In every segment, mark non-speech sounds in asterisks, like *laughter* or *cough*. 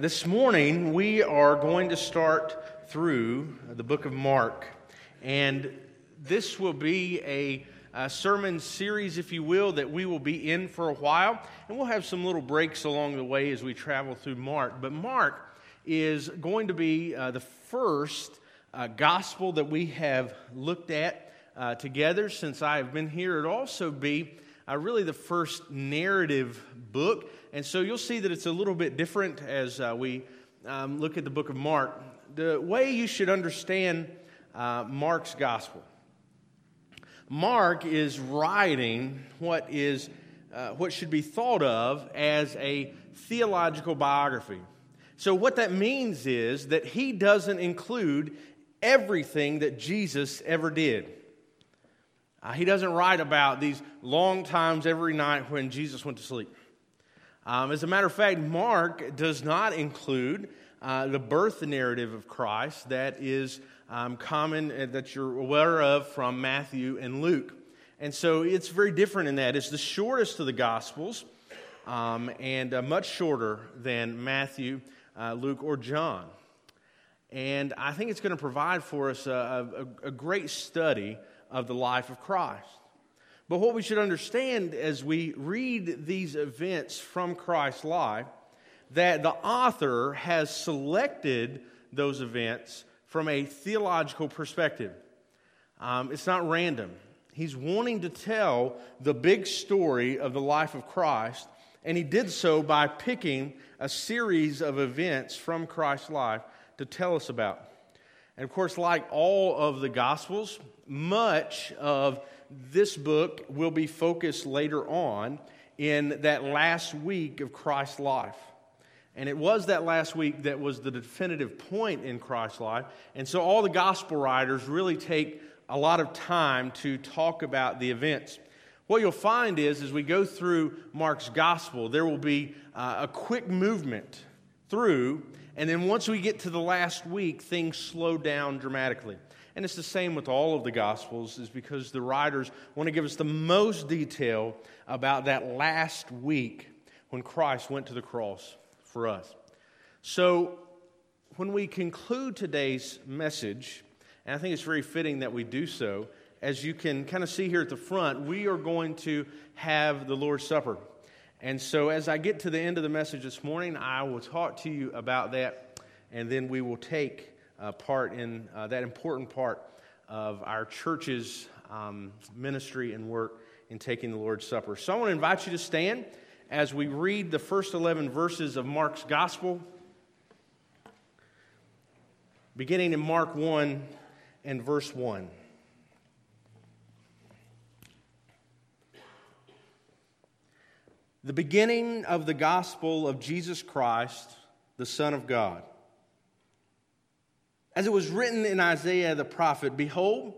This morning, we are going to start through the book of Mark. And this will be a, a, sermon series, if you will, that we will be in for a while. And we'll have some little breaks along the way as we travel through Mark. But Mark is going to be uh, the first uh, gospel that we have looked at uh, together since I have been here. It'll also be uh, really the first narrative book. And so you'll see that it's a little bit different as uh, we um, look at the book of Mark. The way you should understand uh, Mark's gospel Mark is writing what is uh, what should be thought of as a theological biography. So, what that means is that he doesn't include everything that Jesus ever did. Uh, he doesn't write about these long times every night when Jesus went to sleep. Um, as a matter of fact, Mark does not include uh, the birth narrative of Christ that is um, common uh, that you're aware of from Matthew and Luke. And so it's very different in that. It's the shortest of the Gospels um, and uh, much shorter than Matthew, uh, Luke, or John. And I think it's going to provide for us a, a, a great study of the life of Christ. But what we should understand as we read these events from Christ's life, that the author has selected those events from a theological perspective. Um, it's not random. He's wanting to tell the big story of the life of Christ, and he did so by picking a series of events from Christ's life to tell us about. And of course, like all of the Gospels, much of this book will be focused later on in that last week of Christ's life. And it was that last week that was the definitive point in Christ's life. And so all the gospel writers really take a lot of time to talk about the events. What you'll find is, as we go through Mark's gospel, there will be uh, a quick movement through, and then once we get to the last week, things slow down dramatically. And it's the same with all of the Gospels, is because the writers want to give us the most detail about that last week when Christ went to the cross for us. So, when we conclude today's message, and I think it's very fitting that we do so, as you can kind of see here at the front, we are going to have the Lord's Supper. And so, as I get to the end of the message this morning, I will talk to you about that, and then we will take uh, part in uh, that important part of our church's um, ministry and work in taking the Lord's Supper. So, I want to invite you to stand as we read the first 11 verses of Mark's Gospel, beginning in Mark 1 and verse 1. The beginning of the gospel of Jesus Christ, the Son of God. As it was written in Isaiah the prophet Behold,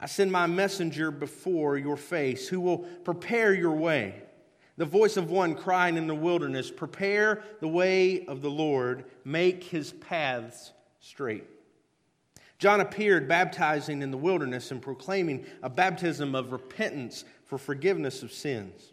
I send my messenger before your face, who will prepare your way. The voice of one crying in the wilderness, Prepare the way of the Lord, make his paths straight. John appeared baptizing in the wilderness and proclaiming a baptism of repentance for forgiveness of sins.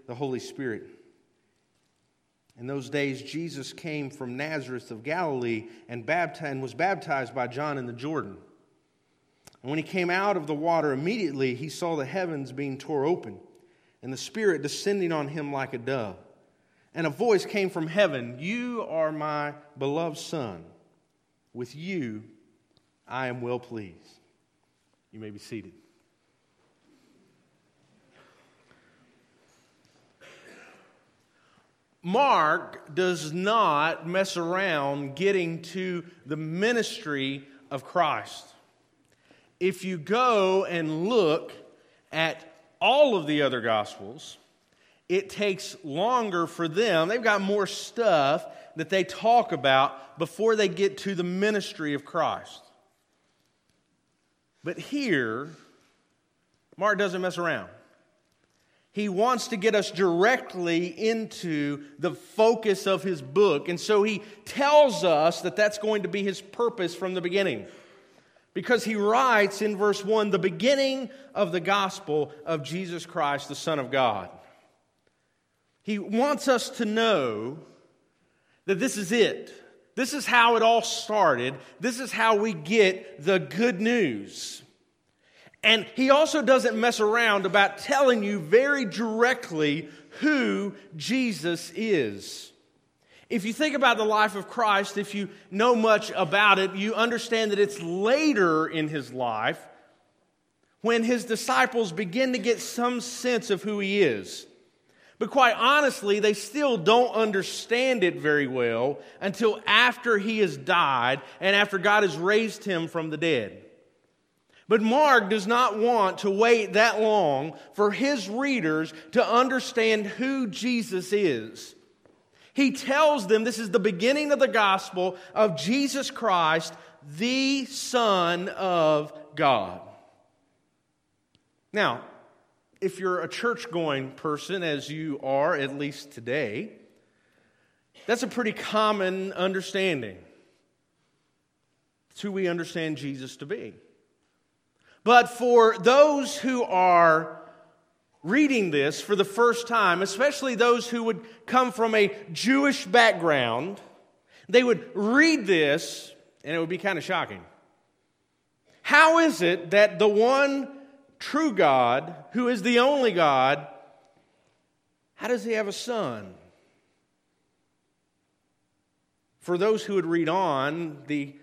the Holy Spirit. In those days, Jesus came from Nazareth of Galilee and, was baptized by John in the Jordan. And when he came out of the water, immediately he saw the heavens being tore open and the Spirit descending on him like a dove. And a voice came from heaven You are my beloved Son. With you I am well pleased. You may be seated. Mark does not mess around getting to the ministry of Christ. If you go and look at all of the other Gospels, it takes longer for them. They've got more stuff that they talk about before they get to the ministry of Christ. But here, Mark doesn't mess around. He wants to get us directly into the focus of his book. And so he tells us that that's going to be his purpose from the beginning. Because he writes in verse 1 the beginning of the gospel of Jesus Christ, the Son of God. He wants us to know that this is it. This is how it all started. This is how we get the good news. And he also doesn't mess around about telling you very directly who Jesus is. If you think about the life of Christ, if you know much about it, you understand that it's later in his life when his disciples begin to get some sense of who he is. But quite honestly, they still don't understand it very well until after he has died and after God has raised him from the dead. But Mark does not want to wait that long for his readers to understand who Jesus is. He tells them this is the beginning of the gospel of Jesus Christ, the Son of God. Now, if you're a church going person, as you are at least today, that's a pretty common understanding. It's who we understand Jesus to be. But for those who are reading this for the first time, especially those who would come from a Jewish background, they would read this and it would be kind of shocking. How is it that the one true God, who is the only God, how does he have a son? For those who would read on, the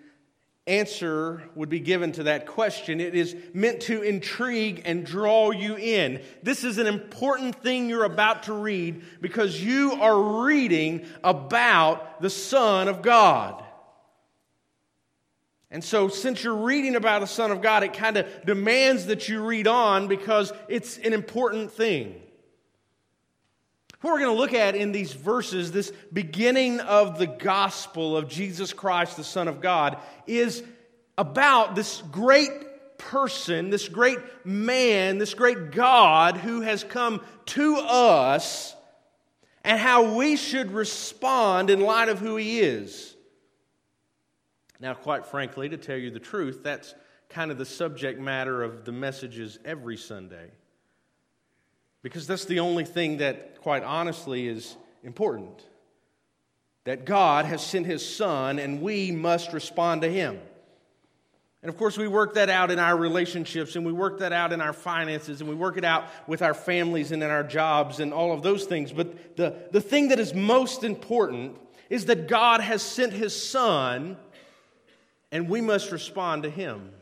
answer would be given to that question. It is meant to intrigue and draw you in. This is an important thing you're about to read because you are reading about the Son of God. And so, since you're reading about the Son of God, it kind of demands that you read on because it's an important thing. What we're going to look at in these verses, this beginning of the gospel of Jesus Christ, the Son of God, is about this great person, this great man, this great God who has come to us and how we should respond in light of who he is. Now, quite frankly, to tell you the truth, that's kind of the subject matter of the messages every Sunday. Because that's the only thing that, quite honestly, is important. That God has sent His Son and we must respond to Him. And of course, we work that out in our relationships and we work that out in our finances and we work it out with our families and in our jobs and all of those things. But the, the thing that is most important is that God has sent His Son and we must respond to Him.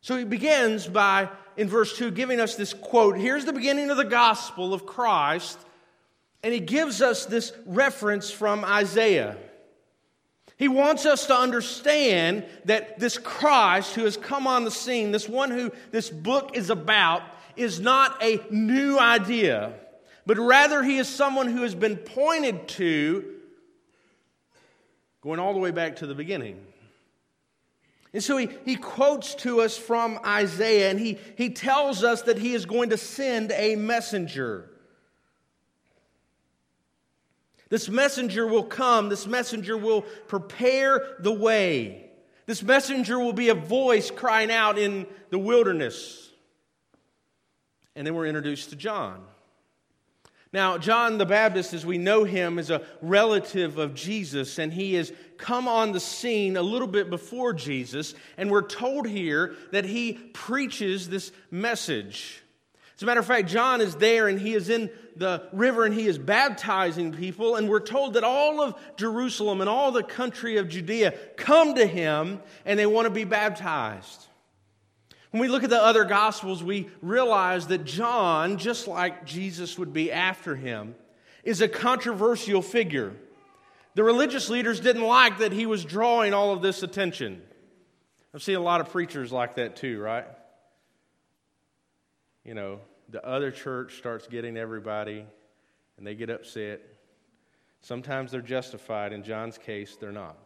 So he begins by in verse 2 giving us this quote. Here's the beginning of the gospel of Christ, and he gives us this reference from Isaiah. He wants us to understand that this Christ who has come on the scene, this one who this book is about, is not a new idea, but rather he is someone who has been pointed to going all the way back to the beginning. And so he, he quotes to us from Isaiah and he, he tells us that he is going to send a messenger. This messenger will come, this messenger will prepare the way. This messenger will be a voice crying out in the wilderness. And then we're introduced to John. Now, John the Baptist, as we know him, is a relative of Jesus, and he has come on the scene a little bit before Jesus, and we're told here that he preaches this message. As a matter of fact, John is there and he is in the river and he is baptizing people, and we're told that all of Jerusalem and all the country of Judea come to him and they want to be baptized. When we look at the other gospels, we realize that John, just like Jesus would be after him, is a controversial figure. The religious leaders didn't like that he was drawing all of this attention. I've seen a lot of preachers like that too, right? You know, the other church starts getting everybody and they get upset. Sometimes they're justified. In John's case, they're not.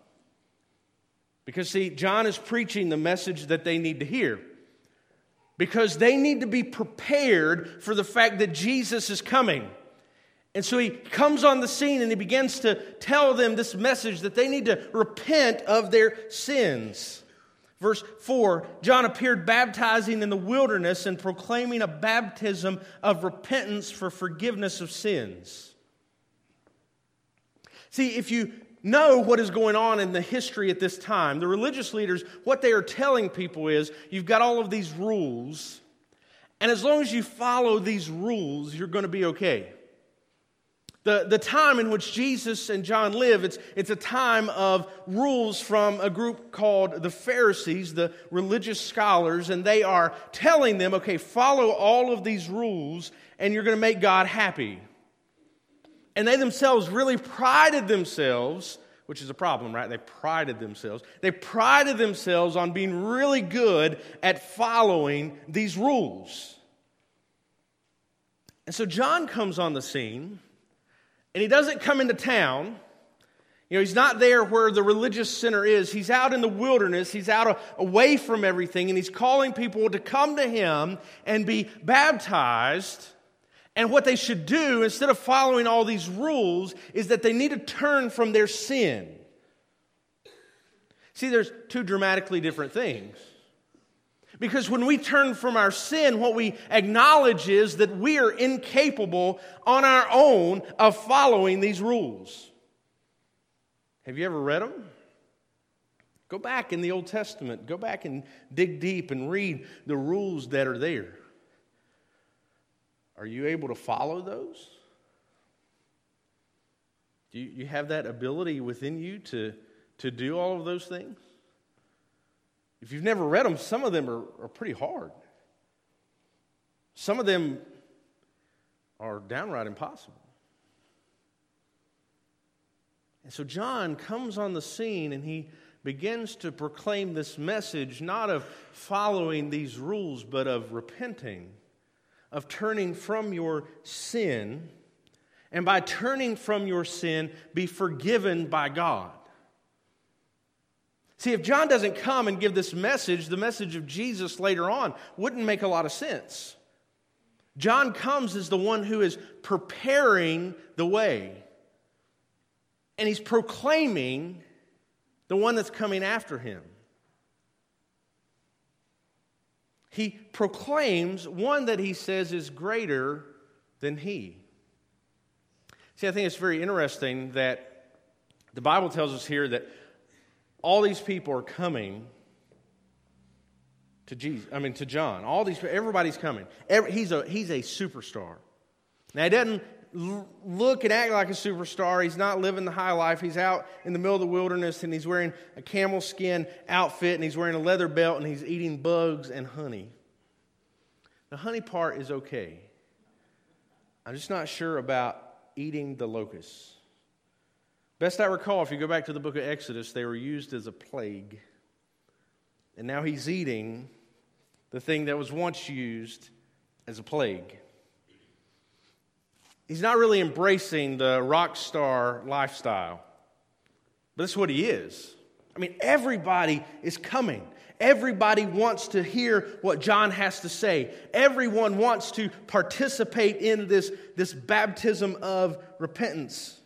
Because, see, John is preaching the message that they need to hear. Because they need to be prepared for the fact that Jesus is coming. And so he comes on the scene and he begins to tell them this message that they need to repent of their sins. Verse 4 John appeared baptizing in the wilderness and proclaiming a baptism of repentance for forgiveness of sins. See, if you know what is going on in the history at this time, the religious leaders, what they are telling people is you've got all of these rules, and as long as you follow these rules, you're going to be okay. The, the time in which Jesus and John live, it's, it's a time of rules from a group called the Pharisees, the religious scholars, and they are telling them, okay, follow all of these rules and you're going to make God happy. And they themselves really prided themselves, which is a problem, right? They prided themselves. They prided themselves on being really good at following these rules. And so John comes on the scene and he doesn't come into town. You know, he's not there where the religious center is. He's out in the wilderness. He's out away from everything, and he's calling people to come to him and be baptized. And what they should do, instead of following all these rules, is that they need to turn from their sin. See, there's two dramatically different things. Because when we turn from our sin, what we acknowledge is that we are incapable on our own of following these rules. Have you ever read them? Go back in the Old Testament, go back and dig deep and read the rules that are there. Are you able to follow those? Do you, have that ability within you to, to do all of those things? If you've never read them, some of them are, are pretty hard. Some of them are downright impossible. And so John comes on the scene and he begins to proclaim this message not of following these rules, but of repenting, of turning from your sin, and by turning from your sin, be forgiven by God. See, if John doesn't come and give this message, the message of Jesus later on wouldn't make a lot of sense. John comes as the one who is preparing the way, and he's proclaiming the one that's coming after him. He proclaims one that he says is greater than he. See, I think it's very interesting that the Bible tells us here that all these people are coming to Jesus. I mean, to John. All these, everybody's coming. Every, he's a he's a superstar. Now he doesn't look and act like a superstar. He's not living the high life. He's out in the middle of the wilderness and he's wearing a camel skin outfit and he's wearing a leather belt and he's eating bugs and honey. The honey part is okay. I'm just not sure about eating the locusts. Best I recall, if you go back to the book of Exodus, they were used as a plague. And now he's eating the thing that was once used as a plague. He's not really embracing the rock star lifestyle, but that's what he is. I mean, everybody is coming. Everybody wants to hear what John has to say. Everyone wants to participate in this, this baptism of repentance.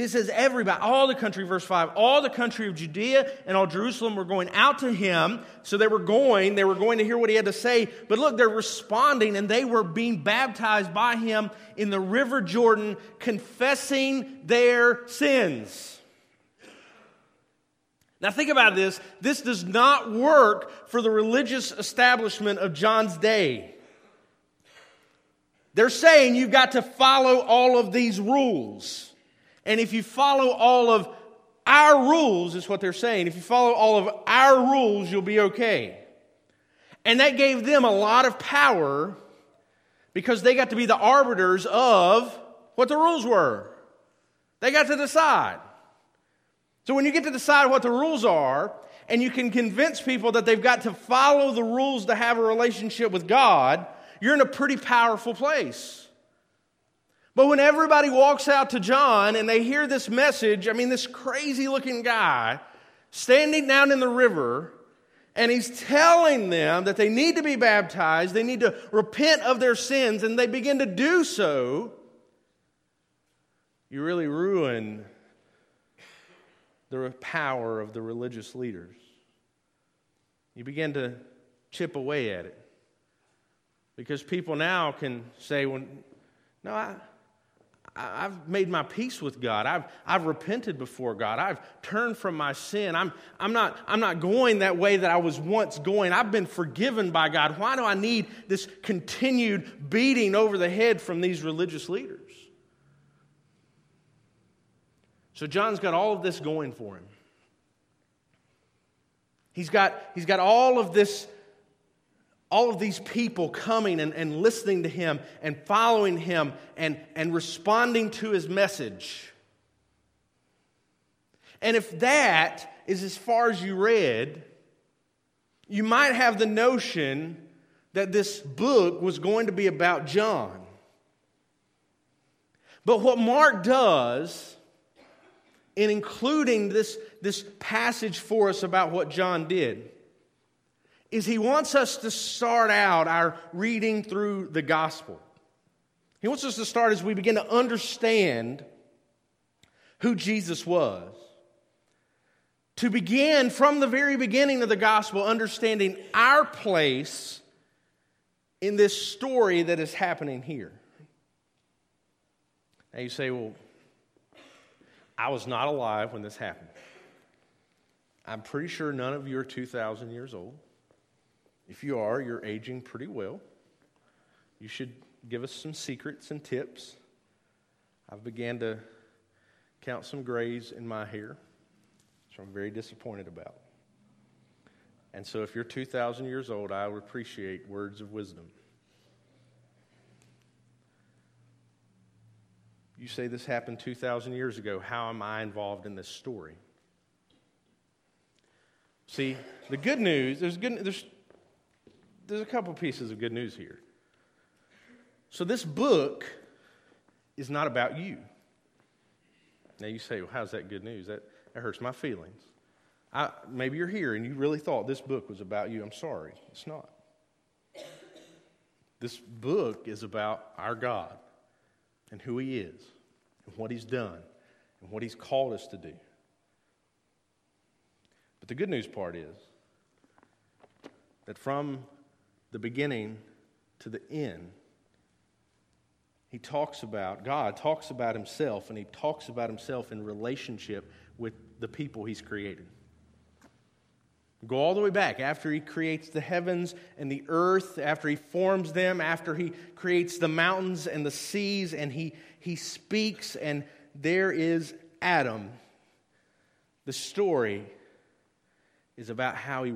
See, it says everybody, all the country, verse 5, all the country of Judea and all Jerusalem were going out to him. So they were going, they were going to hear what he had to say. But look, they're responding and they were being baptized by him in the river Jordan, confessing their sins. Now, think about this. This does not work for the religious establishment of John's day. They're saying you've got to follow all of these rules. And if you follow all of our rules, is what they're saying, if you follow all of our rules, you'll be okay. And that gave them a lot of power because they got to be the arbiters of what the rules were. They got to decide. So when you get to decide what the rules are, and you can convince people that they've got to follow the rules to have a relationship with God, You're in a pretty powerful place. But when everybody walks out to John and they hear this message, I mean, this crazy looking guy standing down in the river, and he's telling them that they need to be baptized, they need to repent of their sins, and they begin to do so, you really ruin the power of the religious leaders. You begin to chip away at it. Because people now can say, well, no, I, I've made my peace with God. I've, I've repented before God. I've turned from my sin. I'm, I'm, not, I'm not going that way that I was once going. I've been forgiven by God. Why do I need this continued beating over the head from these religious leaders? So John's got all of this going for him. He's got, he's got all of this, all of these people coming and, and listening to him and following him and, and responding to his message. And if that is as far as you read, you might have the notion that this book was going to be about John. But what Mark does in including this, this passage for us about what John did is he wants us to start out our reading through the gospel. He wants us to start as we begin to understand who Jesus was. To begin from the very beginning of the gospel, understanding our place in this story that is happening here. Now you say, well, I was not alive when this happened. I'm pretty sure none of you are 2,000 years old. If you are, you're aging pretty well. You should give us some secrets and tips. I've began to count some grays in my hair, which I'm very disappointed about. And so, if you're 2,000 years old, I would appreciate words of wisdom. You say this happened 2,000 years ago. How am I involved in this story? See, the good news, there's, good, there's, there's a couple pieces of good news here. So, this book is not about you. Now, you say, well, how's that good news? That, that hurts my feelings. I, maybe you're here and you really thought this book was about you. I'm sorry. It's not. This book is about our God and who He is, and what He's done, and what He's called us to do. But the good news part is that from the beginning to the end, he talks about, God talks about himself, and he talks about himself in relationship with the people he's created. Go all the way back after he creates the heavens and the earth, after he forms them, after he creates the mountains and the seas, and he, he speaks, and there is Adam. The story is about how he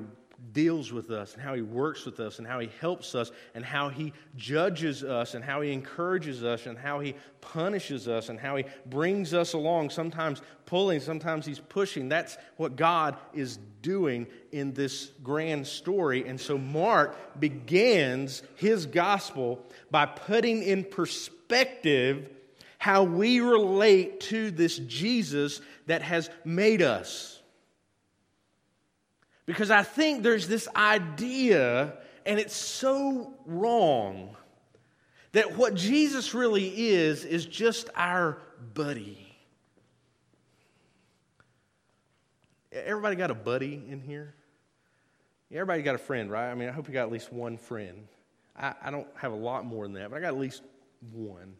deals with us and how he works with us and how he helps us and how he judges us and how he encourages us and how he punishes us and how he brings us along, sometimes pulling, sometimes he's pushing. That's what God is doing in this grand story. And so Mark begins his gospel by putting in perspective how we relate to this Jesus that has made us. Because I think there's this idea, and it's so wrong, that what Jesus really is, is just our buddy. Everybody got a buddy in here? Everybody got a friend, right? I mean, I hope you got at least one friend. I, I don't have a lot more than that, but I got at least one.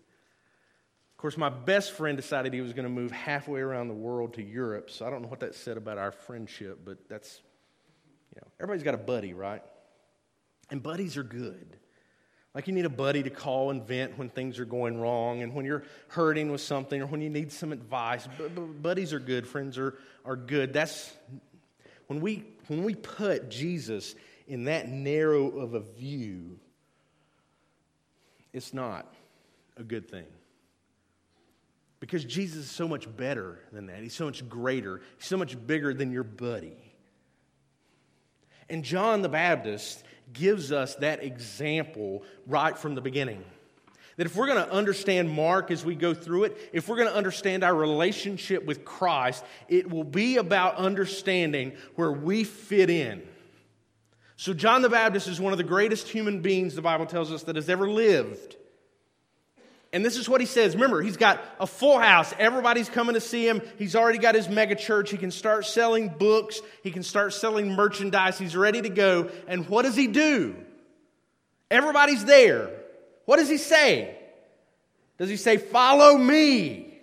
Of course, my best friend decided he was going to move halfway around the world to Europe, so I don't know what that said about our friendship, but that's you know, everybody's got a buddy, right? And buddies are good. Like you need a buddy to call and vent when things are going wrong and when you're hurting with something or when you need some advice. buddies are good, friends are, are good. That's when we when we put Jesus in that narrow of a view, it's not a good thing. Because Jesus is so much better than that. He's so much greater. He's so much bigger than your buddy. And John the Baptist gives us that example right from the beginning. That if we're going to understand Mark as we go through it, if we're going to understand our relationship with Christ, it will be about understanding where we fit in. So, John the Baptist is one of the greatest human beings the Bible tells us that has ever lived. And this is what he says. Remember, he's got a full house. Everybody's coming to see him. He's already got his mega church. He can start selling books. He can start selling merchandise. He's ready to go. And what does he do? Everybody's there. What does he say? Does he say, Follow me?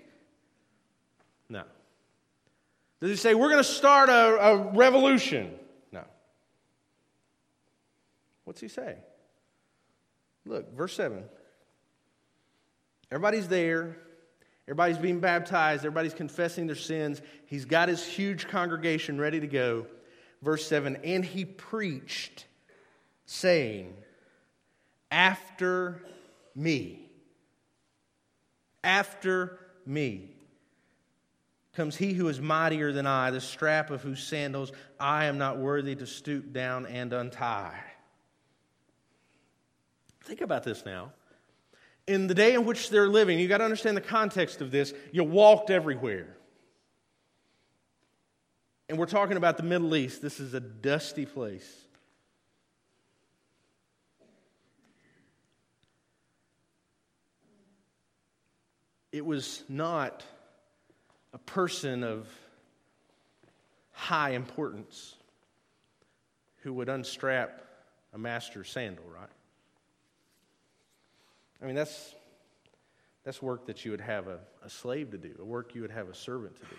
No. Does he say, We're going to start a, a revolution? No. What's he say? Look, verse 7. Everybody's there. Everybody's being baptized. Everybody's confessing their sins. He's got his huge congregation ready to go. Verse 7 And he preached, saying, After me, after me comes he who is mightier than I, the strap of whose sandals I am not worthy to stoop down and untie. Think about this now in the day in which they're living, you've got to understand the context of this. You walked everywhere. And we're talking about the Middle East. This is a dusty place. It was not a person of high importance who would unstrap a master's sandal, right? I mean, that's, that's work that you would have a, a slave to do, a work you would have a servant to do.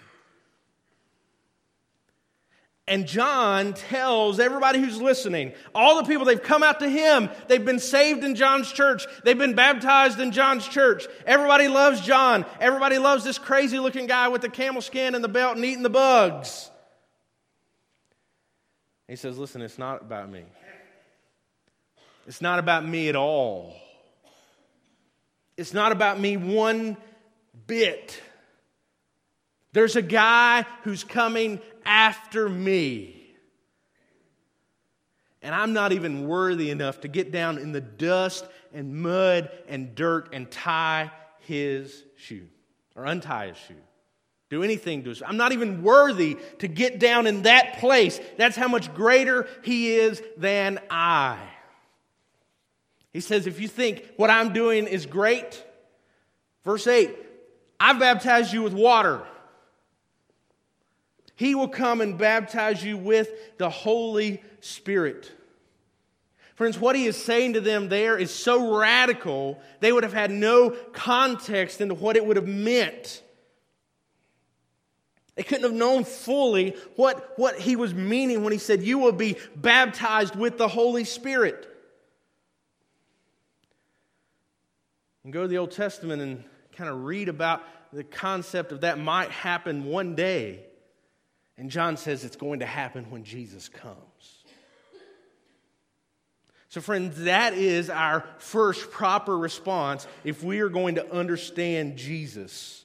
And John tells everybody who's listening, all the people, they've come out to him. They've been saved in John's church. They've been baptized in John's church. Everybody loves John. Everybody loves this crazy looking guy with the camel skin and the belt and eating the bugs. He says, Listen, it's not about me. It's not about me at all. It's not about me one bit. There's a guy who's coming after me. And I'm not even worthy enough to get down in the dust and mud and dirt and tie his shoe or untie his shoe. Do anything to us. I'm not even worthy to get down in that place. That's how much greater he is than I. He says, if you think what I'm doing is great, verse 8, I've baptized you with water. He will come and baptize you with the Holy Spirit. Friends, what he is saying to them there is so radical, they would have had no context into what it would have meant. They couldn't have known fully what, what he was meaning when he said, You will be baptized with the Holy Spirit. And go to the Old Testament and kind of read about the concept of that might happen one day. And John says it's going to happen when Jesus comes. So, friends, that is our first proper response if we are going to understand Jesus.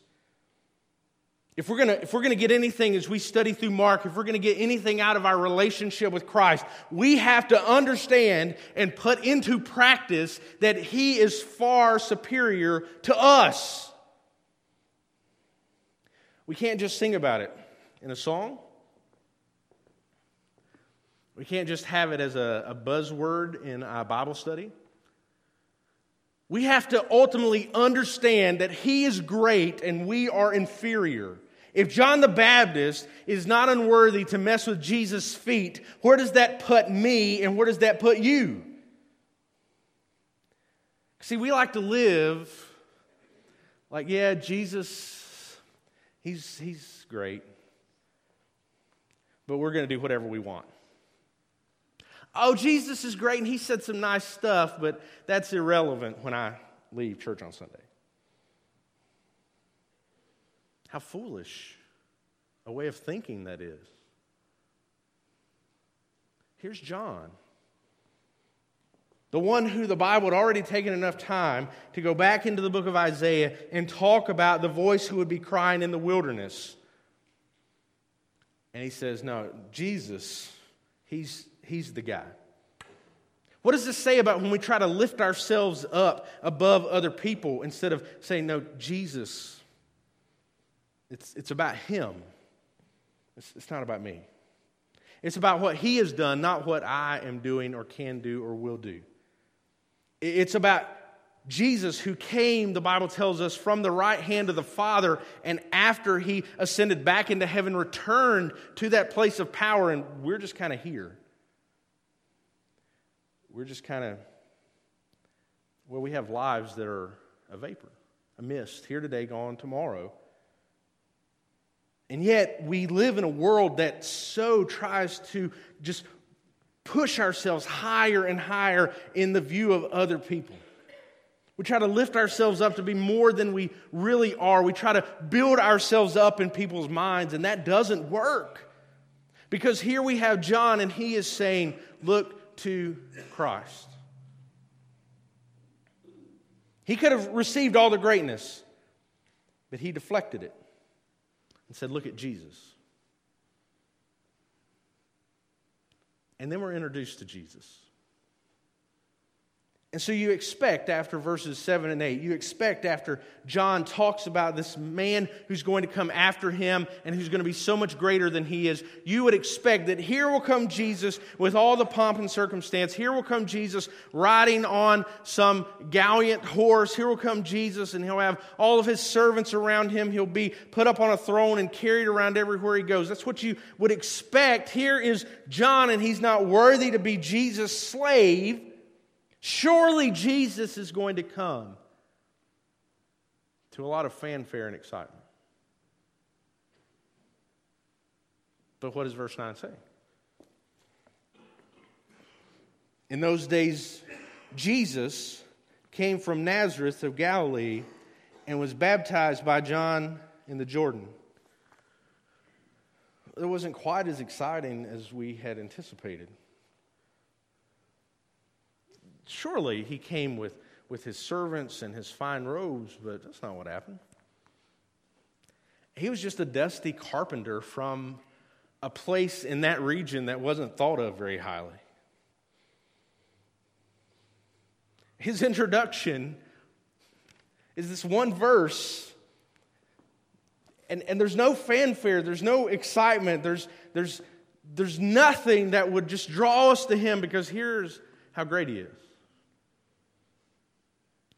If we're, gonna, if we're gonna get anything as we study through Mark, if we're gonna get anything out of our relationship with Christ, we have to understand and put into practice that He is far superior to us. We can't just sing about it in a song. We can't just have it as a, a buzzword in a Bible study. We have to ultimately understand that He is great and we are inferior. If John the Baptist is not unworthy to mess with Jesus' feet, where does that put me and where does that put you? See, we like to live like, yeah, Jesus, he's, he's great, but we're going to do whatever we want. Oh, Jesus is great and he said some nice stuff, but that's irrelevant when I leave church on Sunday. How foolish a way of thinking that is. Here's John, the one who the Bible had already taken enough time to go back into the book of Isaiah and talk about the voice who would be crying in the wilderness. And he says, No, Jesus, he's, he's the guy. What does this say about when we try to lift ourselves up above other people instead of saying, no, Jesus? It's, it's about Him, it's, it's not about me. It's about what He has done, not what I am doing or can do or will do. It's about Jesus, who came, the Bible tells us, from the right hand of the Father, and after he ascended back into heaven, returned to that place of power, and we're just kind of here. We're just kind of, well, we have lives that are a vapor, a mist, here today, gone tomorrow. And yet, we live in a world that so tries to just push ourselves higher and higher in the view of other people. We try to lift ourselves up to be more than we really are. We try to build ourselves up in people's minds, and that doesn't work. Because here we have John, and he is saying, Look to Christ. He could have received all the greatness, but he deflected it and said, Look at Jesus. And then we're introduced to Jesus. And so you expect after verses 7 and 8, you expect after John talks about this man who's going to come after him and who's going to be so much greater than he is, you would expect that here will come Jesus with all the pomp and circumstance. Here will come Jesus riding on some gallant horse. Here will come Jesus and he'll have all of his servants around him. He'll be put up on a throne and carried around everywhere he goes. That's what you would expect. Here is John and he's not worthy to be Jesus' slave. Surely Jesus is going to come to a lot of fanfare and excitement. But what does verse 9 say? In those days, Jesus came from Nazareth of Galilee and was baptized by John in the Jordan. It wasn't quite as exciting as we had anticipated. Surely he came with, with his servants and his fine robes, but that's not what happened. He was just a dusty carpenter from a place in that region that wasn't thought of very highly. His introduction is this one verse, and, and there's no fanfare, there's no excitement, there's, there's, there's nothing that would just draw us to him because here's how great he is.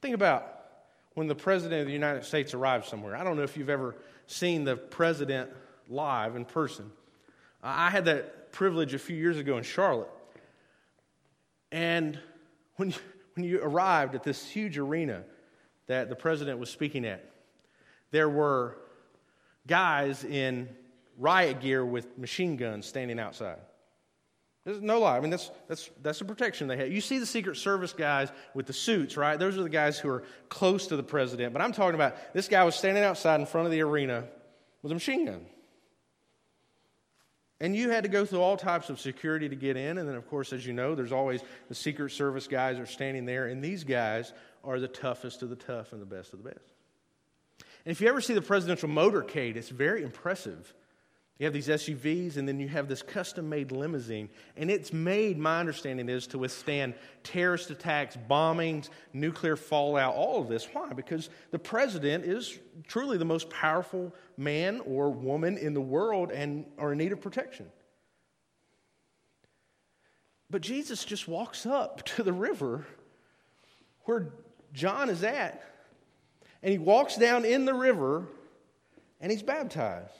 Think about when the President of the United States arrives somewhere. I don't know if you've ever seen the President live in person. I had that privilege a few years ago in Charlotte. And when you, when you arrived at this huge arena that the President was speaking at, there were guys in riot gear with machine guns standing outside. There's no lie. I mean, that's, that's, that's the protection they have. You see the Secret Service guys with the suits, right? Those are the guys who are close to the president. But I'm talking about this guy was standing outside in front of the arena with a machine gun. And you had to go through all types of security to get in. And then, of course, as you know, there's always the Secret Service guys are standing there. And these guys are the toughest of the tough and the best of the best. And if you ever see the presidential motorcade, it's very impressive. You have these SUVs, and then you have this custom made limousine. And it's made, my understanding is, to withstand terrorist attacks, bombings, nuclear fallout, all of this. Why? Because the president is truly the most powerful man or woman in the world and are in need of protection. But Jesus just walks up *laughs* to the river where John is at, and he walks down in the river and he's baptized.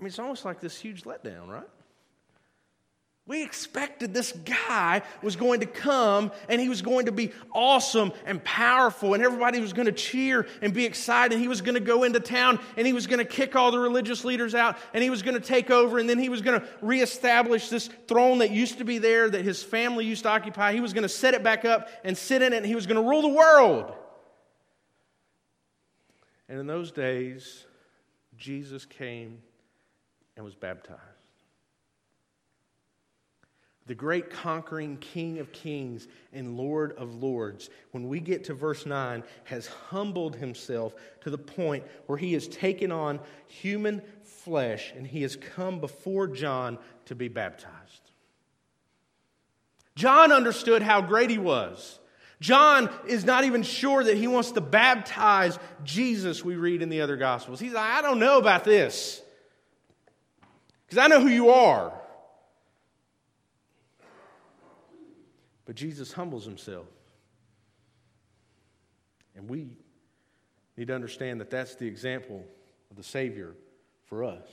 I mean, it's almost like this huge letdown, right? We expected this guy was going to come and he was going to be awesome and powerful, and everybody was going to cheer and be excited. He was going to go into town and he was going to kick all the religious leaders out and he was going to take over, and then he was going to reestablish this throne that used to be there that his family used to occupy. He was going to set it back up and sit in it, and he was going to rule the world. And in those days, Jesus came and was baptized. the great conquering King of kings and Lord of lords, when we get to verse 9, has humbled himself to the point where he has taken on human flesh and he has come before John to be baptized. John understood how great he was. John is not even sure that he wants to baptize Jesus, we read in the other Gospels. He's like, I don't know about this because I know who you are. But Jesus humbles himself. And we need to understand that that's the example of the Savior for us.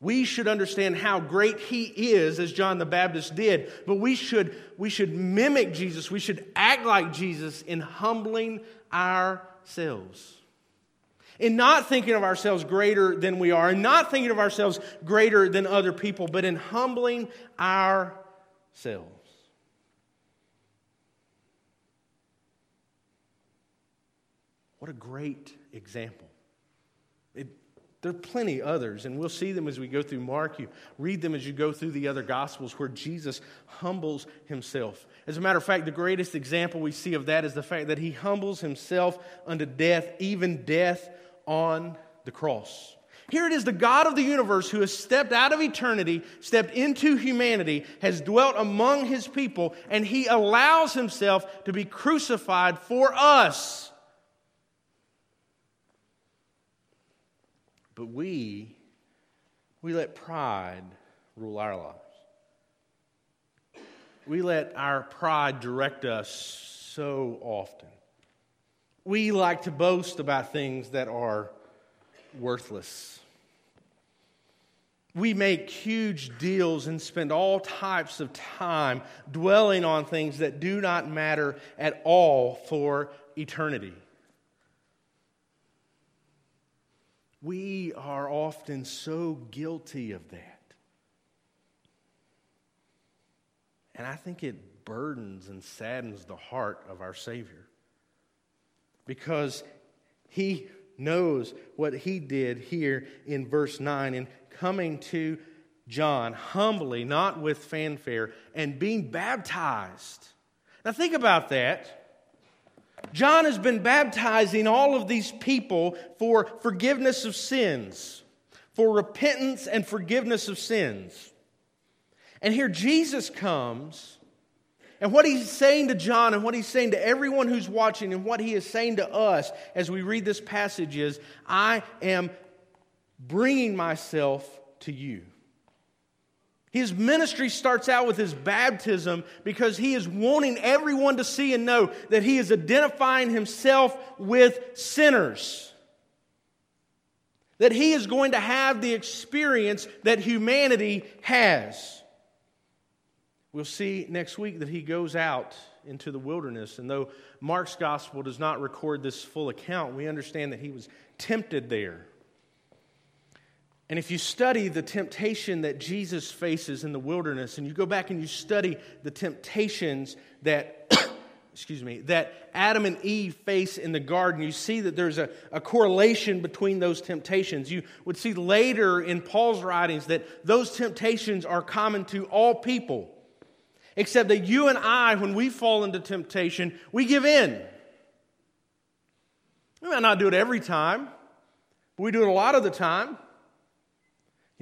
We should understand how great he is, as John the Baptist did, but we should, we should mimic Jesus. We should act like Jesus in humbling ourselves. In not thinking of ourselves greater than we are, and not thinking of ourselves greater than other people, but in humbling ourselves. What a great example. There are plenty others, and we'll see them as we go through Mark. You read them as you go through the other Gospels where Jesus humbles himself. As a matter of fact, the greatest example we see of that is the fact that he humbles himself unto death, even death on the cross. Here it is the God of the universe who has stepped out of eternity, stepped into humanity, has dwelt among his people, and he allows himself to be crucified for us. But we, we let pride rule our lives. We let our pride direct us so often. We like to boast about things that are worthless. We make huge deals and spend all types of time dwelling on things that do not matter at all for eternity. We are often so guilty of that. And I think it burdens and saddens the heart of our Savior because he knows what he did here in verse 9 in coming to John humbly, not with fanfare, and being baptized. Now, think about that. John has been baptizing all of these people for forgiveness of sins, for repentance and forgiveness of sins. And here Jesus comes, and what he's saying to John and what he's saying to everyone who's watching and what he is saying to us as we read this passage is I am bringing myself to you. His ministry starts out with his baptism because he is wanting everyone to see and know that he is identifying himself with sinners. That he is going to have the experience that humanity has. We'll see next week that he goes out into the wilderness. And though Mark's gospel does not record this full account, we understand that he was tempted there. And if you study the temptation that Jesus faces in the wilderness, and you go back and you study the temptations that, *coughs* excuse me, that Adam and Eve face in the garden, you see that there's a, a correlation between those temptations. You would see later in Paul's writings that those temptations are common to all people, except that you and I, when we fall into temptation, we give in. We might not do it every time, but we do it a lot of the time.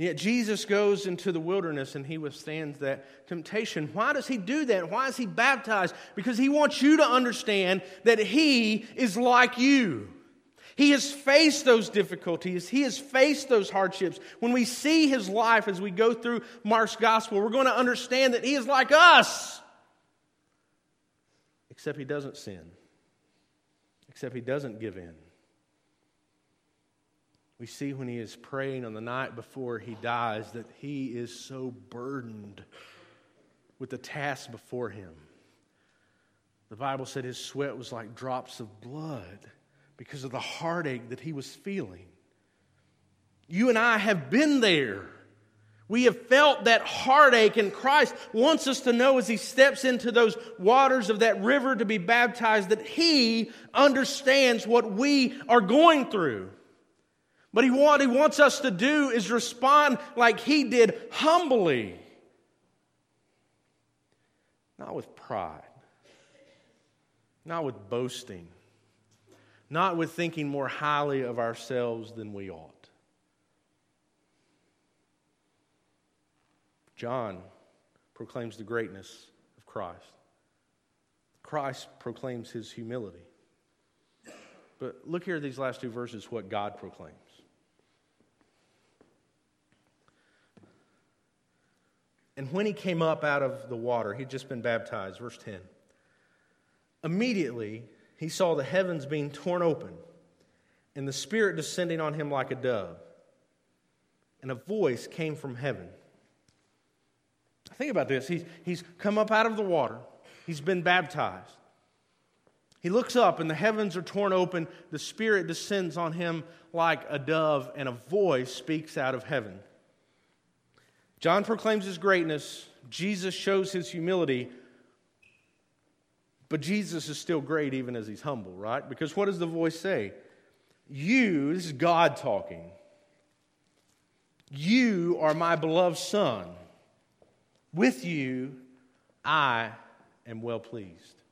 Yet Jesus goes into the wilderness and he withstands that temptation. Why does he do that? Why is he baptized? Because he wants you to understand that he is like you. He has faced those difficulties. He has faced those hardships. When we see his life as we go through Mark's gospel, we're going to understand that he is like us. Except he doesn't sin, except he doesn't give in we see when he is praying on the night before he dies that he is so burdened with the task before him. The Bible said his sweat was like drops of blood because of the heartache that he was feeling. You and I have been there. We have felt that heartache, and Christ wants us to know as He steps into those waters of that river to be baptized that He understands what we are going through. But he, what he wants us to do is respond like he did humbly. not with pride, not with boasting, not with thinking more highly of ourselves than we ought. John proclaims the greatness of Christ. Christ proclaims his humility. But look here at these last two verses, what God proclaims. And when he came up out of the water, he'd just been baptized, verse 10. Immediately, he saw the heavens being torn open and the Spirit descending on him like a dove. And a voice came from heaven. Think about this. He's, he's come up out of the water, he's been baptized. He looks up, and the heavens are torn open. The Spirit descends on him like a dove, and a voice speaks out of heaven. John proclaims his greatness. Jesus shows his humility. But Jesus is still great even as he's humble, right? Because what does the voice say? You, this is God talking. You are my beloved Son. With you, I am well pleased.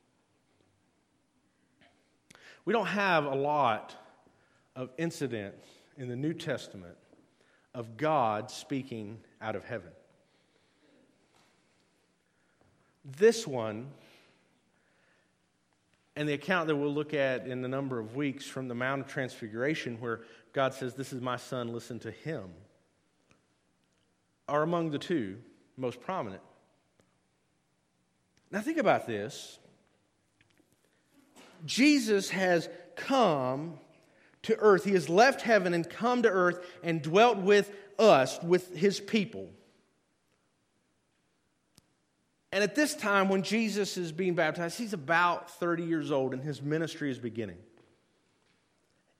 We don't have a lot of incidents in the New Testament of God speaking out of heaven. This one, and the account that we'll look at in the number of weeks from the Mount of Transfiguration, where God says, This is my son, listen to him, are among the two most prominent. Now, think about this Jesus has come to earth. He has left heaven and come to earth and dwelt with us, with his people. And at this time, when Jesus is being baptized, he's about 30 years old and his ministry is beginning.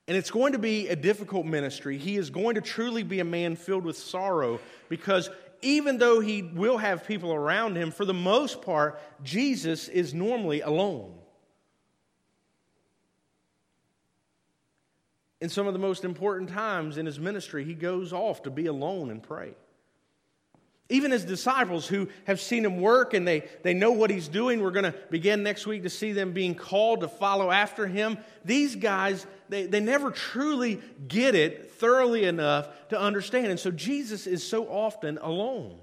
And it's going to be a difficult ministry. He is going to truly be a man filled with sorrow because even though he will have people around him, for the most part, Jesus is normally alone. In some of the most important times in his ministry, he goes off to be alone and pray. Even his disciples who have seen him work and they, they know what he's doing, we're going to begin next week to see them being called to follow after him. These guys, they, they never truly get it thoroughly enough to understand. And so Jesus is so often alone.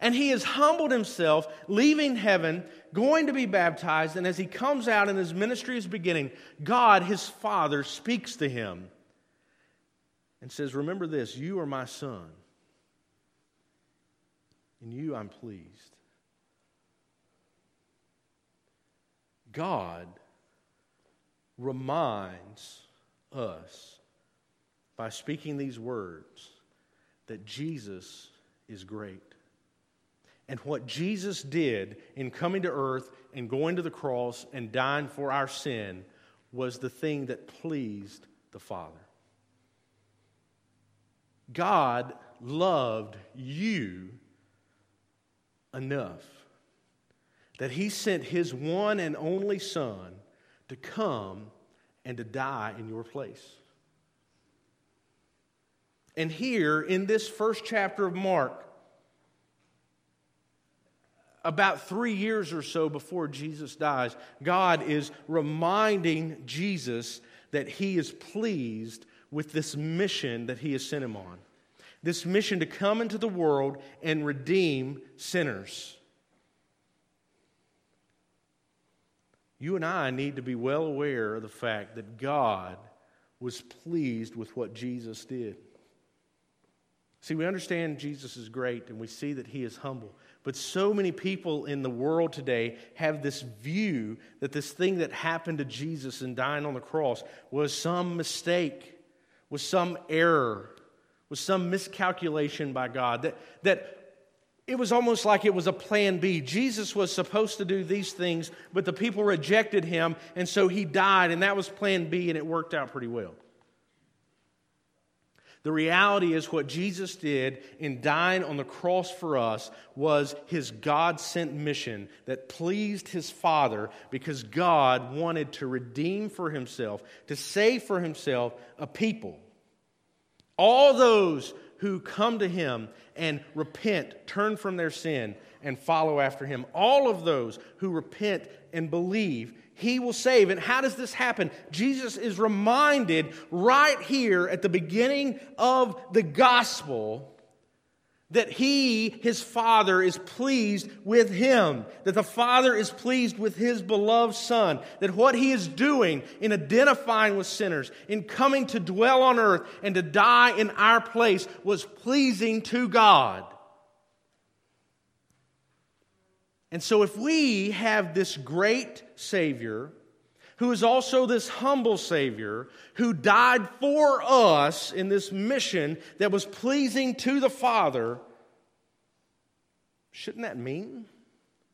And he has humbled himself, leaving heaven, going to be baptized. And as he comes out and his ministry is beginning, God, his Father, speaks to him and says, Remember this, you are my son. In you I'm pleased. God reminds us by speaking these words that Jesus is great. And what Jesus did in coming to earth and going to the cross and dying for our sin was the thing that pleased the Father. God loved you enough that He sent His one and only Son to come and to die in your place. And here in this first chapter of Mark, about three years or so before Jesus dies, God is reminding Jesus that he is pleased with this mission that he has sent him on. This mission to come into the world and redeem sinners. You and I need to be well aware of the fact that God was pleased with what Jesus did. See, we understand Jesus is great and we see that he is humble. But so many people in the world today have this view that this thing that happened to Jesus in dying on the cross was some mistake, was some error, was some miscalculation by God. That, that it was almost like it was a plan B. Jesus was supposed to do these things, but the people rejected him, and so he died, and that was plan B, and it worked out pretty well. The reality is, what Jesus did in dying on the cross for us was his God sent mission that pleased his Father because God wanted to redeem for himself, to save for himself a people. All those who come to him and repent, turn from their sin, and follow after him. All of those who repent and believe, he will save. And how does this happen? Jesus is reminded right here at the beginning of the gospel that he, his Father, is pleased with him, that the Father is pleased with his beloved Son, that what he is doing in identifying with sinners, in coming to dwell on earth and to die in our place, was pleasing to God. And so, if we have this great Savior, who is also this humble Savior, who died for us in this mission that was pleasing to the Father, shouldn't that mean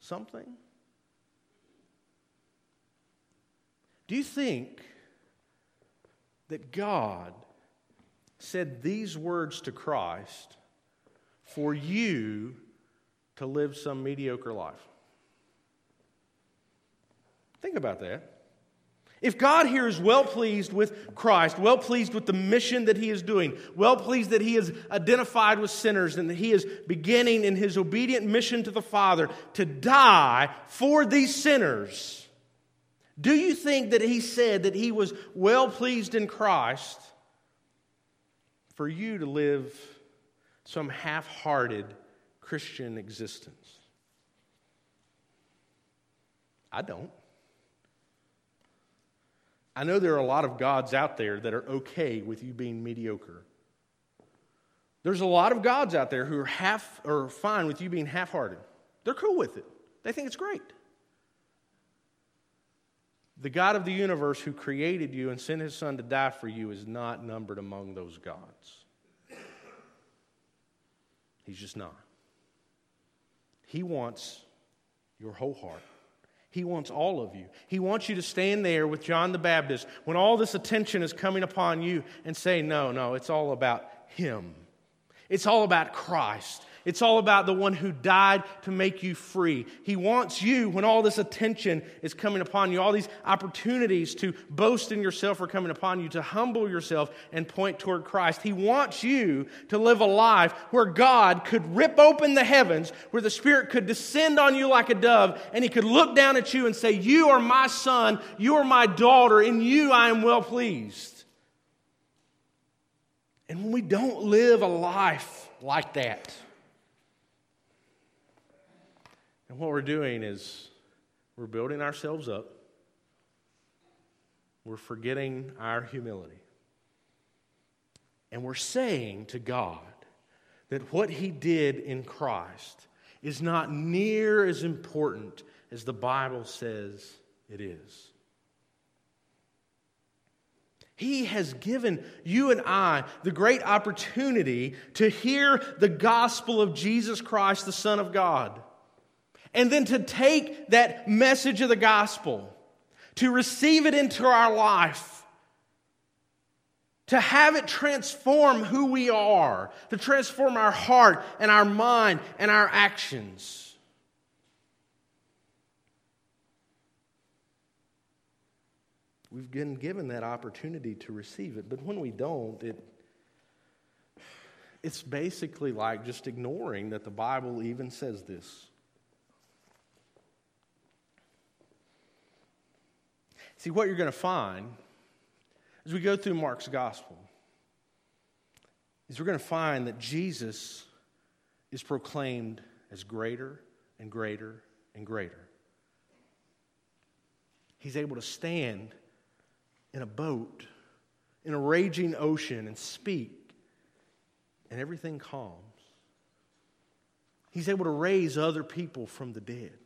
something? Do you think that God said these words to Christ for you to live some mediocre life. Think about that. If God here is well pleased with Christ, well pleased with the mission that he is doing, well pleased that he is identified with sinners and that he is beginning in his obedient mission to the Father to die for these sinners, do you think that he said that he was well pleased in Christ for you to live some half hearted Christian existence? I don't. I know there are a lot of gods out there that are okay with you being mediocre. There's a lot of gods out there who are half or fine with you being half-hearted. They're cool with it. They think it's great. The God of the universe who created you and sent his son to die for you is not numbered among those gods. He's just not. He wants your whole heart. He wants all of you. He wants you to stand there with John the Baptist when all this attention is coming upon you and say, No, no, it's all about Him. It's all about Christ. It's all about the one who died to make you free. He wants you, when all this attention is coming upon you, all these opportunities to boast in yourself are coming upon you, to humble yourself and point toward Christ. He wants you to live a life where God could rip open the heavens, where the Spirit could descend on you like a dove, and He could look down at you and say, You are my son, you are my daughter, in you I am well pleased. And when we don't live a life like that, and what we're doing is we're building ourselves up, we're forgetting our humility. And we're saying to God that what He did in Christ is not near as important as the Bible says it is. He has given you and I the great opportunity to hear the gospel of Jesus Christ, the Son of God and then to take that message of the gospel, to receive it into our life, to have it transform who we are, to transform our heart and our mind and our actions. We've been given that opportunity to receive it, but when we don't, it, it's basically like just ignoring that the Bible even says this. See, what you're going to find as we go through Mark's gospel is we're going to find that Jesus is proclaimed as greater and greater and greater. He's able to stand in a boat in a raging ocean and speak, and everything calms. He's able to raise other people from the dead.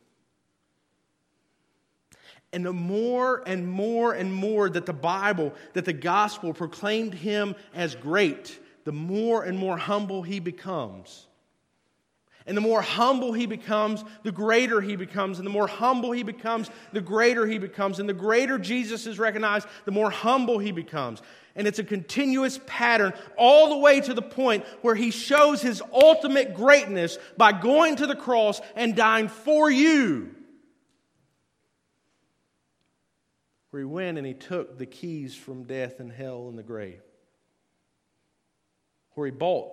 And the more and more and more that the Bible, that the gospel proclaimed him as great, the more and more humble he becomes. And the more humble he becomes, the greater he becomes. And the more humble he becomes, the greater he becomes. And the greater Jesus is recognized, the more humble he becomes. And it's a continuous pattern all the way to the point where he shows his ultimate greatness by going to the cross and dying for you. Where he went and he took the keys from death and hell and the grave, where he bought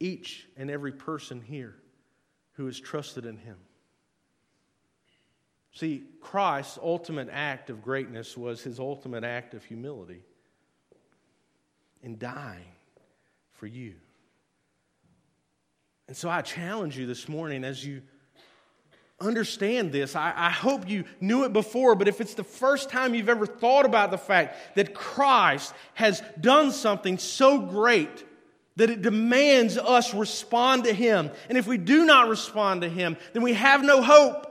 each and every person here who has trusted in him. See, Christ's ultimate act of greatness was his ultimate act of humility in dying for you. And so I challenge you this morning as you understand this. I, I, hope you knew it before, but if it's the first time you've ever thought about the fact that Christ has done something so great that it demands us respond to Him, and if we do not respond to Him, then we have no hope.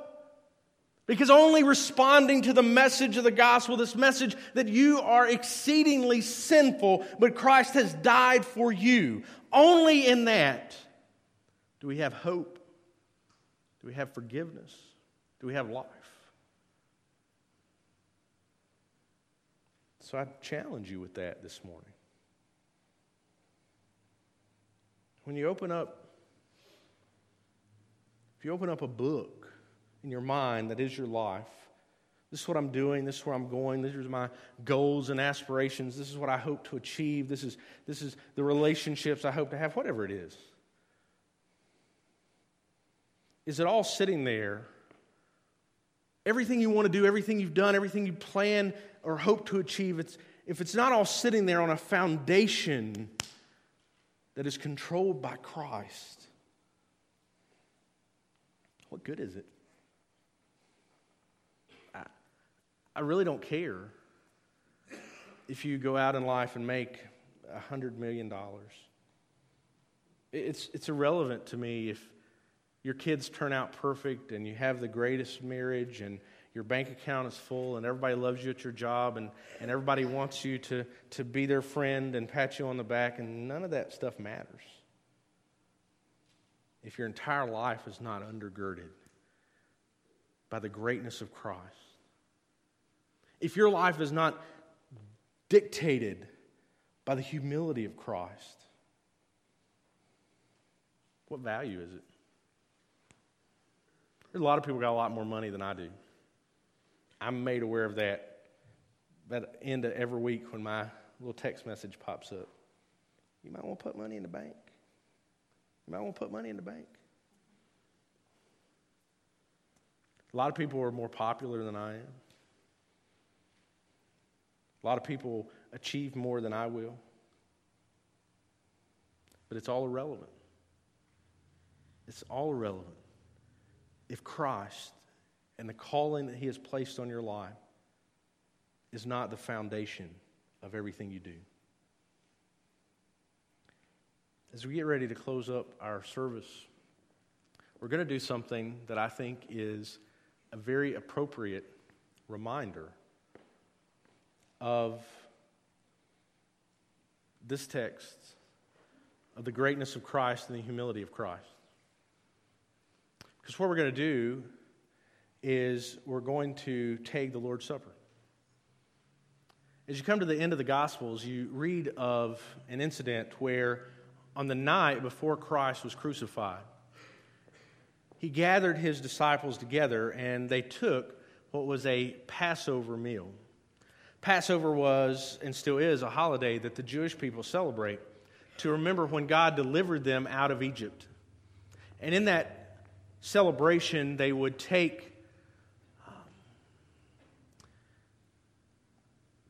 Because only responding to the message of the gospel, this message that you are exceedingly sinful, but Christ has died for you, only in that do we have hope. Do we have forgiveness? Do we have life? So I challenge you with that this morning. When you open up, if you open up a book in your mind that is your life, this is what I'm doing, this is where I'm going, these are my goals and aspirations, this is what I hope to achieve, this is, this is the relationships I hope to have, whatever it is. Is it all sitting there? Everything you want to do, everything you've done, everything you plan or hope to achieve, it's, if it's not all sitting there on a foundation that is controlled by Christ, what good is it? I, I really don't care if you go out in life and make a $100 million. It's, it's irrelevant to me if your kids turn out perfect and you have the greatest marriage and your bank account is full and everybody loves you at your job and, and everybody wants you to, to be their friend and pat you on the back, and none of that stuff matters. If your entire life is not undergirded by the greatness of Christ, if your life is not dictated by the humility of Christ, what value is it? There's a lot of people got a lot more money than I do. I'm made aware of that that end of every week when my little text message pops up. You might want to put money in the bank. You might want to put money in the bank. A lot of people are more popular than I am. A lot of people achieve more than I will. But it's all irrelevant. It's all irrelevant if Christ and the calling that He has placed on your life is not the foundation of everything you do. As we get ready to close up our service, we're going to do something that I think is a very appropriate reminder of this text, of the greatness of Christ and the humility of Christ. Because what we're going to do is we're going to take the Lord's Supper. As you come to the end of the Gospels, you read of an incident where on the night before Christ was crucified, he gathered his disciples together and they took what was a Passover meal. Passover was and still is a holiday that the Jewish people celebrate to remember when God delivered them out of Egypt. And in that celebration, they would take um,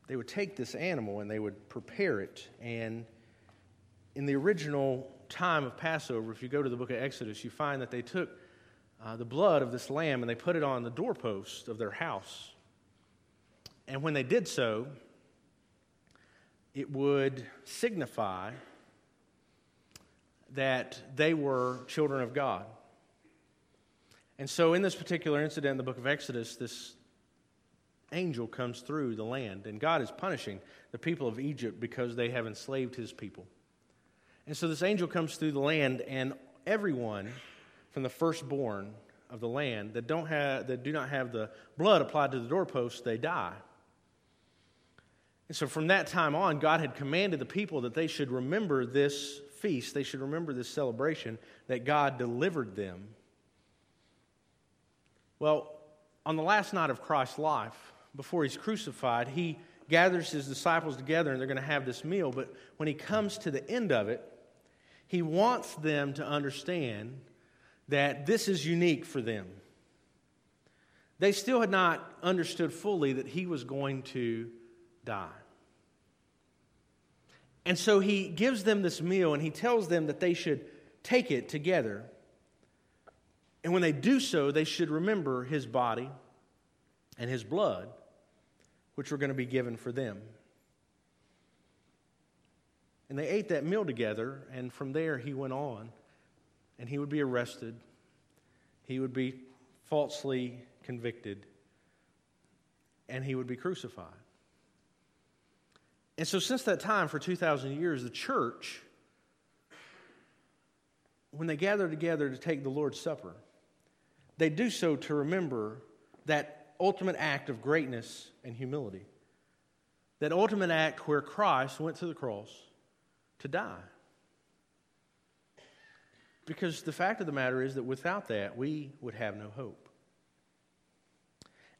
they would take this animal and they would prepare it. And in the original time of Passover, if you go to the book of Exodus, you find that they took uh, the blood of this lamb and they put it on the doorpost of their house. And when they did so, it would signify that they were children of God. And so, in this particular incident in the book of Exodus, this angel comes through the land, and God is punishing the people of Egypt because they have enslaved his people. And so, this angel comes through the land, and everyone from the firstborn of the land that, don't have, that do not have the blood applied to the doorpost, they die. And so, from that time on, God had commanded the people that they should remember this feast, they should remember this celebration, that God delivered them well, on the last night of Christ's life, before he's crucified, he gathers his disciples together and they're going to have this meal. But when he comes to the end of it, He wants them to understand that this is unique for them. They still had not understood fully that he was going to die. And so he gives them this meal and he tells them that they should take it together. And when they do so, they should remember his body and his blood, which were going to be given for them. And they ate that meal together, and from there he went on, and he would be arrested. He would be falsely convicted, and he would be crucified. And so, since that time, for 2,000 years, the church, when they gather together to take the Lord's Supper, they do so to remember that ultimate act of greatness and humility. That ultimate act where Christ went to the cross to die. Because the fact of the matter is that without that, we would have no hope.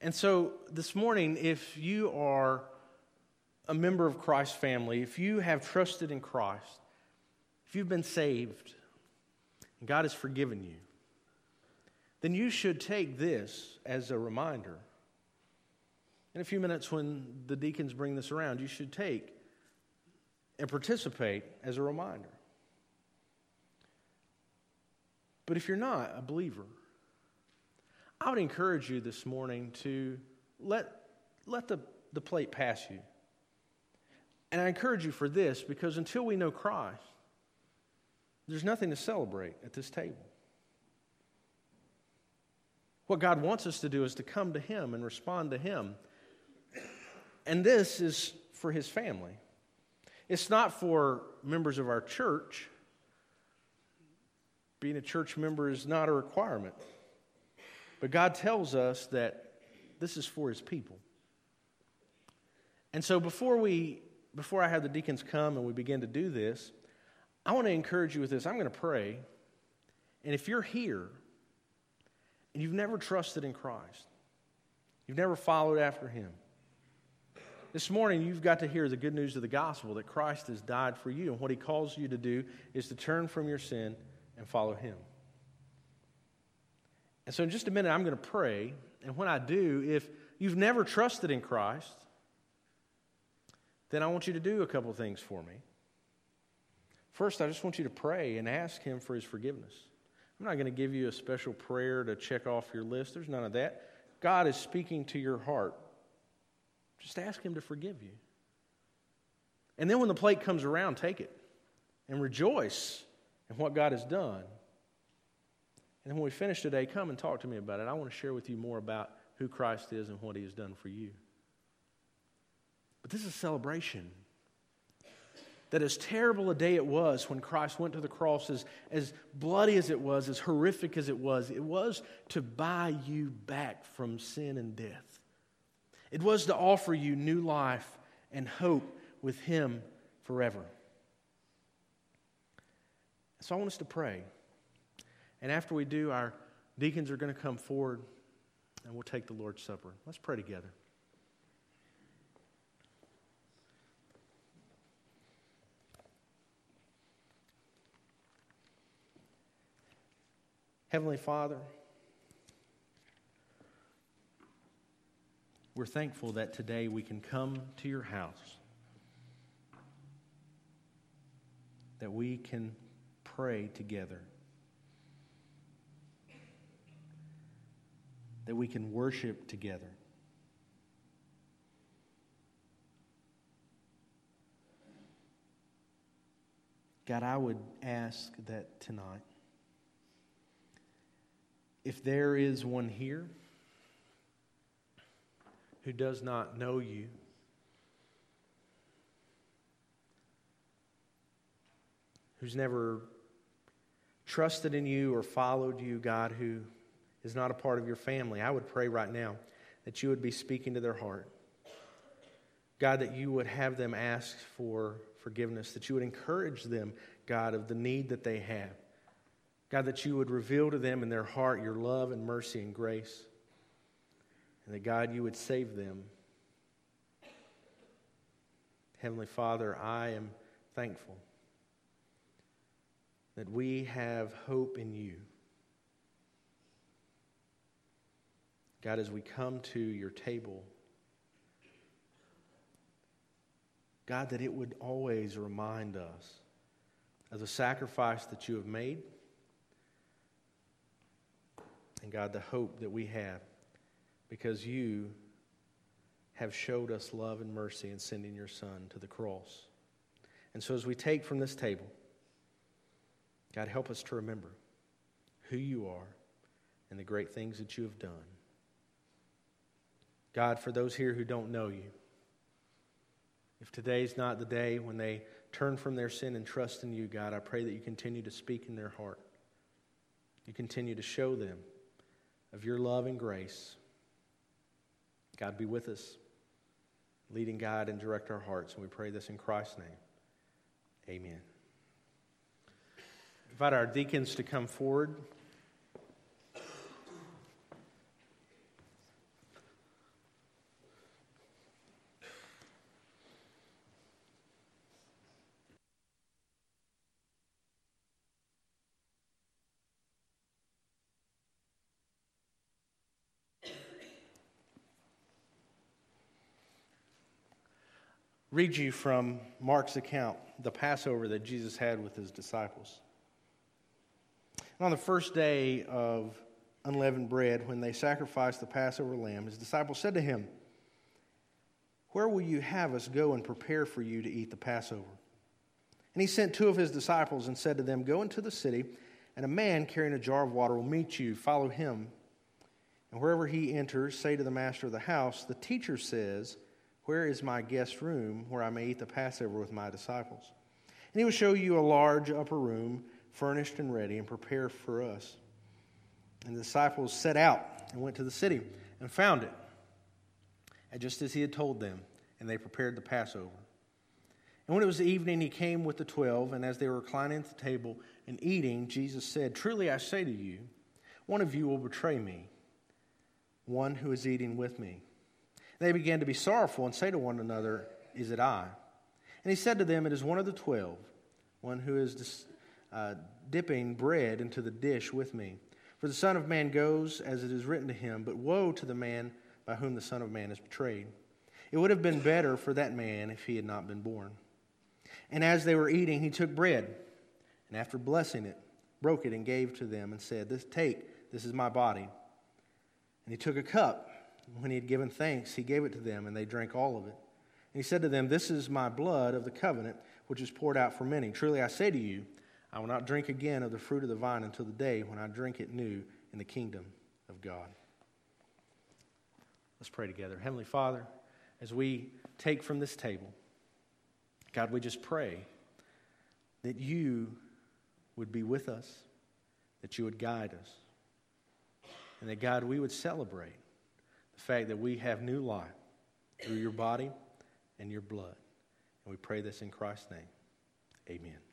And so this morning, if you are a member of Christ's family, if you have trusted in Christ, if you've been saved, and God has forgiven you, then you should take this as a reminder. In a few minutes, when the deacons bring this around, you should take and participate as a reminder. But if you're not a believer, I would encourage you this morning to let, let the, the plate pass you. And I encourage you for this because until we know Christ, there's nothing to celebrate at this table. What God wants us to do is to come to Him and respond to Him. And this is for His family. It's not for members of our church. Being a church member is not a requirement. But God tells us that this is for his people. And so before we before I have the deacons come and we begin to do this, I want to encourage you with this. I'm going to pray. And if you're here and you've never trusted in Christ, you've never followed after him, this morning, you've got to hear the good news of the gospel that Christ has died for you. And what he calls you to do is to turn from your sin and follow him. And so, in just a minute, I'm going to pray. And when I do, if you've never trusted in Christ, then I want you to do a couple things for me. First, I just want you to pray and ask Him for His forgiveness. I'm not going to give you a special prayer to check off your list, there's none of that. God is speaking to your heart just ask Him to forgive you. And then when the plate comes around, take it and rejoice in what God has done. And then when we finish today, come and talk to me about it. I want to share with you more about who Christ is and what He has done for you. But this is a celebration. That as terrible a day it was when Christ went to the cross, as, as bloody as it was, as horrific as it was, it was to buy you back from sin and death. It was to offer you new life and hope with Him forever. So I want us to pray. And after we do, our deacons are going to come forward and we'll take the Lord's Supper. Let's pray together. Heavenly Father, We're thankful that today we can come to your house, that we can pray together, that we can worship together. God, I would ask that tonight, if there is one here, who does not know you. Who's never trusted in you or followed you, God, who is not a part of your family, I would pray right now that you would be speaking to their heart. God, that you would have them ask for forgiveness, that you would encourage them, God, of the need that they have. God, that you would reveal to them in their heart your love and mercy and grace and that God, you would save them. Heavenly Father, I am thankful that we have hope in you. God, as we come to your table, God, that it would always remind us of the sacrifice that you have made. And God, the hope that we have because you have showed us love and mercy in sending your Son to the cross. And so, as we take from this table, God, help us to remember who you are and the great things that you have done. God, for those here who don't know you, if today's not the day when they turn from their sin and trust in you, God, I pray that you continue to speak in their heart. You continue to show them of your love and grace. God, be with us, leading, guide, and direct our hearts. And we pray this in Christ's name. Amen. Invite our deacons to come forward. Read you from Mark's account, the Passover that Jesus had with his disciples. And on the first day of unleavened bread, when they sacrificed the Passover lamb, his disciples said to him, Where will you have us go and prepare for you to eat the Passover? And he sent two of his disciples and said to them, Go into the city, and a man carrying a jar of water will meet you. Follow him. And wherever he enters, say to the master of the house, The teacher says, where is my guest room where I may eat the Passover with my disciples? And he will show you a large upper room, furnished and ready, and prepared for us. And the disciples set out and went to the city and found it, and just as he had told them, and they prepared the Passover. And when it was evening, he came with the twelve, and as they were reclining at the table and eating, Jesus said, Truly I say to you, one of you will betray me, one who is eating with me. They began to be sorrowful and say to one another, Is it I? And he said to them, It is one of the twelve, one who is uh, dipping bread into the dish with me. For the Son of Man goes as it is written to him, but woe to the man by whom the Son of Man is betrayed. It would have been better for that man if he had not been born. And as they were eating, he took bread, and after blessing it, broke it and gave to them, and said, This take, this is my body. And he took a cup when he had given thanks, he gave it to them, and they drank all of it. And he said to them, This is my blood of the covenant, which is poured out for many. Truly I say to you, I will not drink again of the fruit of the vine until the day when I drink it new in the kingdom of God. Let's pray together. Heavenly Father, as we take from this table, God, we just pray that you would be with us, that you would guide us, and that, God, we would celebrate the fact that we have new life through your body and your blood. And we pray this in Christ's name. Amen.